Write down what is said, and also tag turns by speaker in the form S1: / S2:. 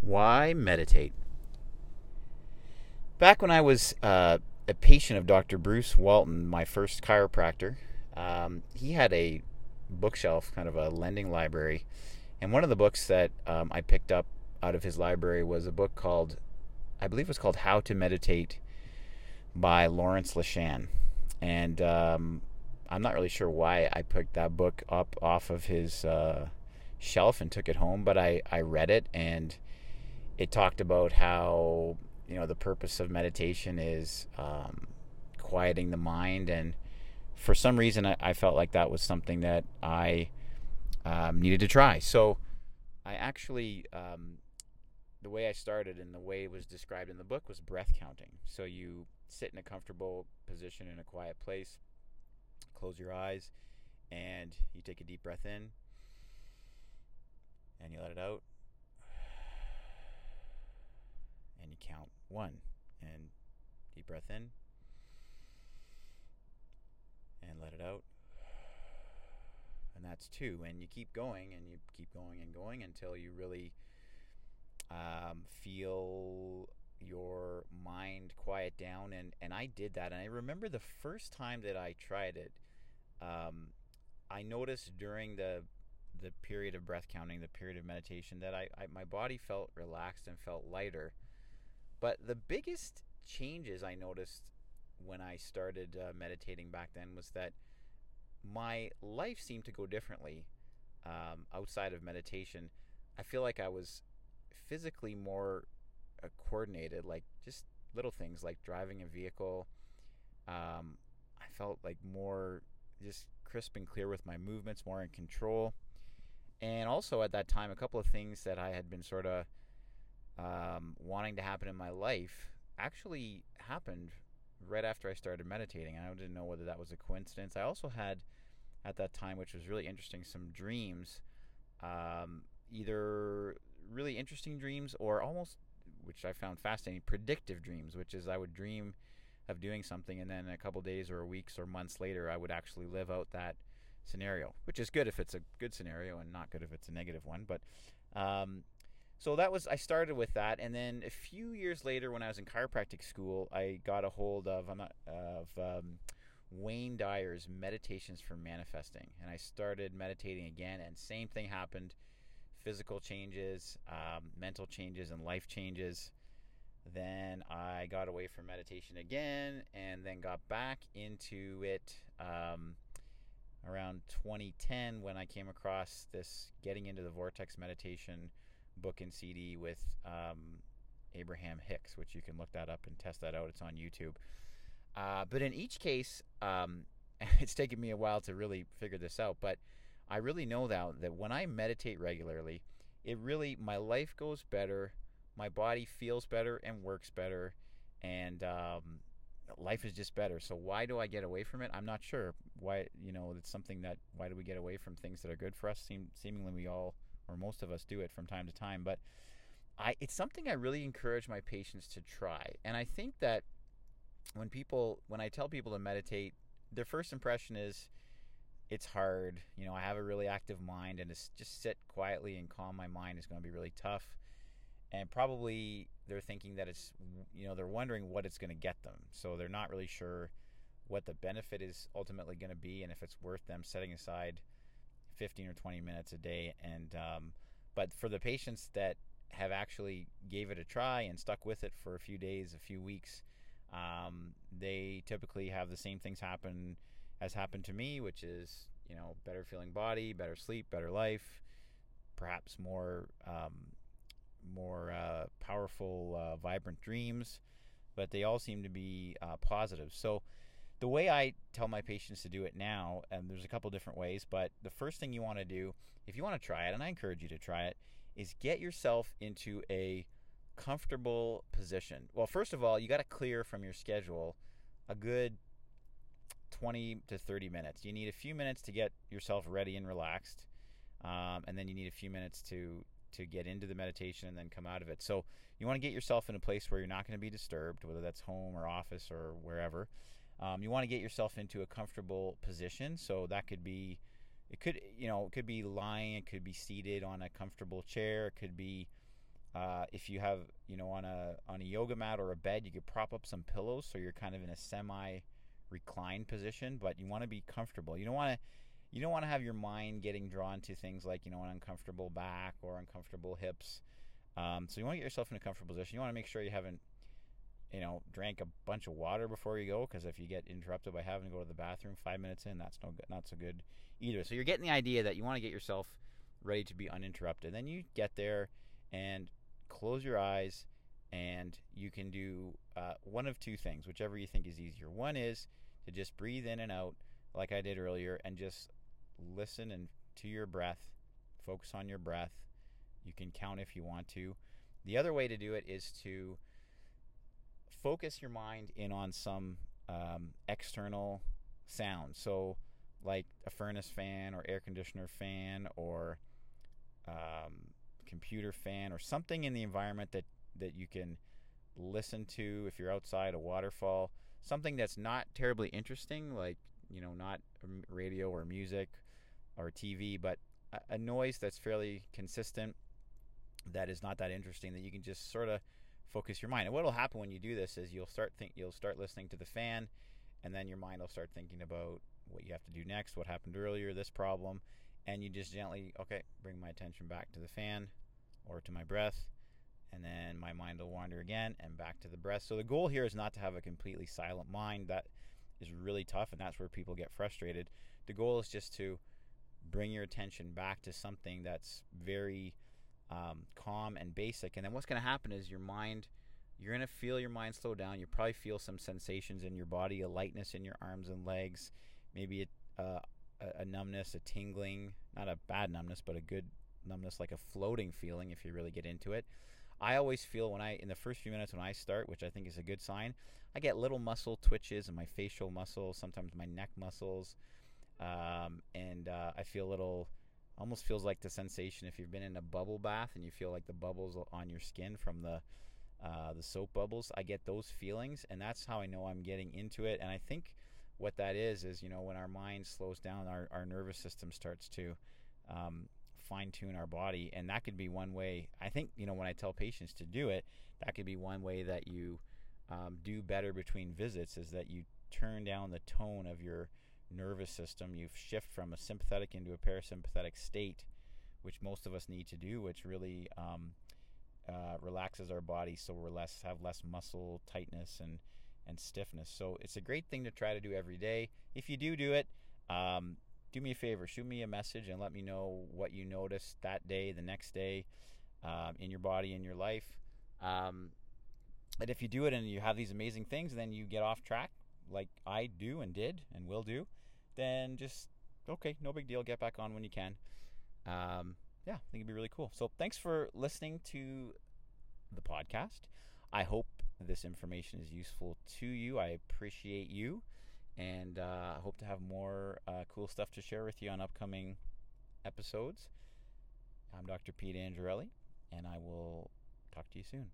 S1: Why meditate? Back when I was uh, a patient of Dr. Bruce Walton, my first chiropractor, um, he had a bookshelf, kind of a lending library. And one of the books that um, I picked up out of his library was a book called, I believe it was called How to Meditate by Lawrence LeShan. And um, I'm not really sure why I picked that book up off of his uh, shelf and took it home, but I, I read it and it talked about how you know the purpose of meditation is um, quieting the mind. And for some reason I, I, felt like that was something that i um, needed to try. So i actually um, the way i started and the way it was described in the book was breath counting. So you sit in a comfortable position in a quiet place close your eyes and you take a deep breath in and you let it out and you count one and deep breath in and let it out. And that's two and you keep going and you keep going and going until you really um, feel your mind quiet down and and I did that and I remember the first time that I tried it um, I noticed during the the period of breath counting the period of meditation that I, I my body felt relaxed and felt lighter but the biggest changes I noticed when I started uh, meditating back then was that my life seemed to go differently um, outside of meditation. I feel like I was physically more uh, coordinated, like just little things like driving a vehicle. Um, I felt like more just crisp and clear with my movements, more in control. And also at that time, a couple of things that I had been sort of um, wanting to happen in my life actually happened right after I started meditating. I didn't know whether that was a coincidence. I also had, at that time, which was really interesting, some dreams, um, either really interesting dreams or almost, which I found fascinating, predictive dreams, which is I would dream of doing something and then a couple days or weeks or months later I would actually live out that scenario, which is good if it's a good scenario and not good if it's a negative one. But um, so that was I started with that, and then a few years later, when I was in chiropractic school, I got a hold of of um, Wayne Dyer's Meditations for Manifesting, and I started meditating again, and same thing happened: physical changes, um, mental changes, and life changes. Then I got away from meditation again, and then got back into it um, around 2010 when I came across this getting into the vortex meditation book and CD with um, Abraham Hicks, which you can look that up and test that out. It's on YouTube. Uh, but in each case, um, it's taken me a while to really figure this out. But I really know now that when I meditate regularly, it really my life goes better, my body feels better and works better, and um, life is just better. So why do I get away from it? I'm not sure. Why you know it's something that why do we get away from things that are good for us? Seem, seemingly we all or most of us do it from time to time. But I, it's something I really encourage my patients to try. And I think that when people, when I tell people to meditate, their first impression is it's hard. You know, I have a really active mind, and to just sit quietly and calm my mind is going to be really tough. And probably they're thinking that it's, you know, they're wondering what it's going to get them. So they're not really sure what the benefit is ultimately going to be and if it's worth them setting aside 15 or 20 minutes a day. And um, but for the patients that have actually gave it a try and stuck with it for a few days, a few weeks, um, they typically have the same things happen as happened to me, which is you know better feeling body, better sleep, better life, perhaps more um, more uh, powerful, uh, vibrant dreams. But they all seem to be uh, positive. So the way I tell my patients to do it now, and there's a couple different ways, but the first thing you want to do, if you want to try it, and I encourage you to try it, is get yourself into a comfortable position. Well, first of all, you got to clear from your schedule a good 20 to 30 minutes. You need a few minutes to get yourself ready and relaxed, um, and then you need a few minutes to to get into the meditation and then come out of it. So you want to get yourself in a place where you're not going to be disturbed, whether that's home or office or wherever. Um, you want to get yourself into a comfortable position. So that could be, it could, you know, it could be lying, it could be seated on a comfortable chair, it could be Uh, if you have, you know, on a on a yoga mat or a bed, you could prop up some pillows so you're kind of in a semi reclined position, but you want to be comfortable. You don't want to you don't want to have your mind getting drawn to things like you know an uncomfortable back or uncomfortable hips. Um, so you want to get yourself in a comfortable position. You want to make sure you haven't you know drank a bunch of water before you go because if you get interrupted by having to go to the bathroom five minutes in, that's no not so good either. So you're getting the idea that you want to get yourself ready to be uninterrupted. Then you get there and close your eyes and you can do uh, one of two things, whichever you think is easier. One is to just breathe in and out, like I did earlier, and just listen and to your breath. Focus on your breath. You can count if you want to. The other way to do it is to focus your mind in on some um, external sound. So, like a furnace fan or air conditioner fan or um, computer fan or something in the environment that that you can listen to if you're outside a waterfall something that's not terribly interesting like you know not radio or music or TV but a, a noise that's fairly consistent that is not that interesting that you can just sort of focus your mind. And what will happen when you do this is you'll start think you'll start listening to the fan and then your mind will start thinking about what you have to do next what happened earlier this problem and you just gently okay bring my attention back to the fan or to my breath and then my mind will wander again and back to the breath. So the goal here is not to have a completely silent mind. That is really tough and that's where people get frustrated. The goal is just to bring your attention back to something that's very um, calm and basic and then what's going to happen is your mind you're going to feel your mind slow down you probably feel some sensations in your body a lightness in your arms and legs maybe a, uh, a, a numbness, a tingling, not a bad numbness, but a good numbness, like a floating feeling if you really get into it. I always feel when I, in the first few minutes when I start, which I think is a good sign, I get little muscle twitches in my facial muscles, sometimes my neck muscles, um, and uh, I feel a little, almost feels like the sensation if you've been in a bubble bath and you feel like the bubbles on your skin from the uh, the soap bubbles. I get those feelings, and that's how I know I'm getting into it. And I think what that is is you know when our mind slows down our, our nervous system starts to um, fine tune our body and that could be one way i think you know when i tell patients to do it that could be one way that you um, do better between visits is that you turn down the tone of your nervous system you shift from a sympathetic into a parasympathetic state which most of us need to do which really um, uh, relaxes our body so we're less have less muscle tightness and and stiffness. So it's a great thing to try to do every day. If you do do it, um, do me a favor, shoot me a message and let me know what you noticed that day, the next day, um, in your body, in your life. Um, and if you do it and you have these amazing things, then you get off track, like I do and did and will do, then just okay, no big deal. Get back on when you can. Um, yeah, I think it'd be really cool. So thanks for listening to the podcast. I hope this information is useful to you. I appreciate you, and uh, I hope to have more uh, cool stuff to share with you on upcoming episodes. I'm Dr. Pete Angarelli, and I will talk to you soon.